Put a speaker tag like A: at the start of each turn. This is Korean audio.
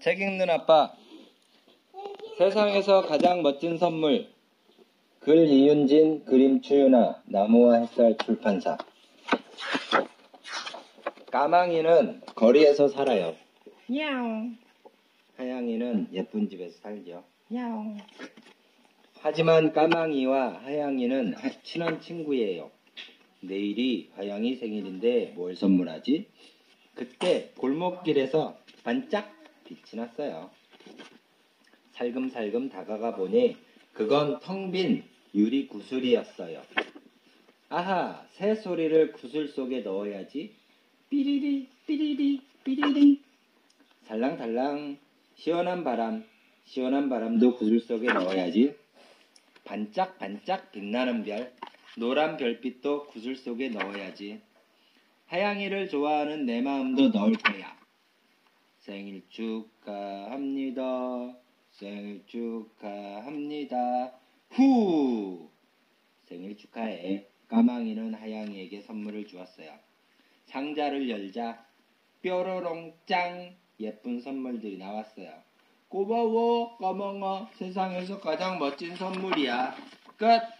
A: 책 읽는 아빠. 세상에서 가장 멋진 선물. 글 이윤진, 그림 추윤아, 나무와 햇살 출판사. 까망이는 거리에서 살아요.
B: 야옹,
A: 하양이는 예쁜 집에서 살죠.
B: 야옹.
A: 하지만 까망이와 하양이는 하- 친한 친구예요. 내일이 하양이 생일인데 뭘 선물하지? 그때 골목길에서 반짝 빛이 났어요. 살금살금 다가가 보니 그건 텅 빈 유리 구슬이었어요. 아하, 새 소리를 구슬 속에 넣어야지. 삐리리, 삐리리, 삐리리. 살랑살랑 시원한 바람, 시원한 바람도 구슬 속에 넣어야지. 반짝반짝 빛나는 별, 노란 별빛도 구슬 속에 넣어야지. 하양이를 좋아하는 내 마음도 넣을 거야. 생일 축하합니다. 생일 축하합니다. 후! 생일 축하해. 까망이는 하양이에게 선물을 주었어요. 상자를 열자 뾰로롱 짱 예쁜 선물들이 나왔어요. 고마워 까망아 세상에서 가장 멋진 선물이야. 끝!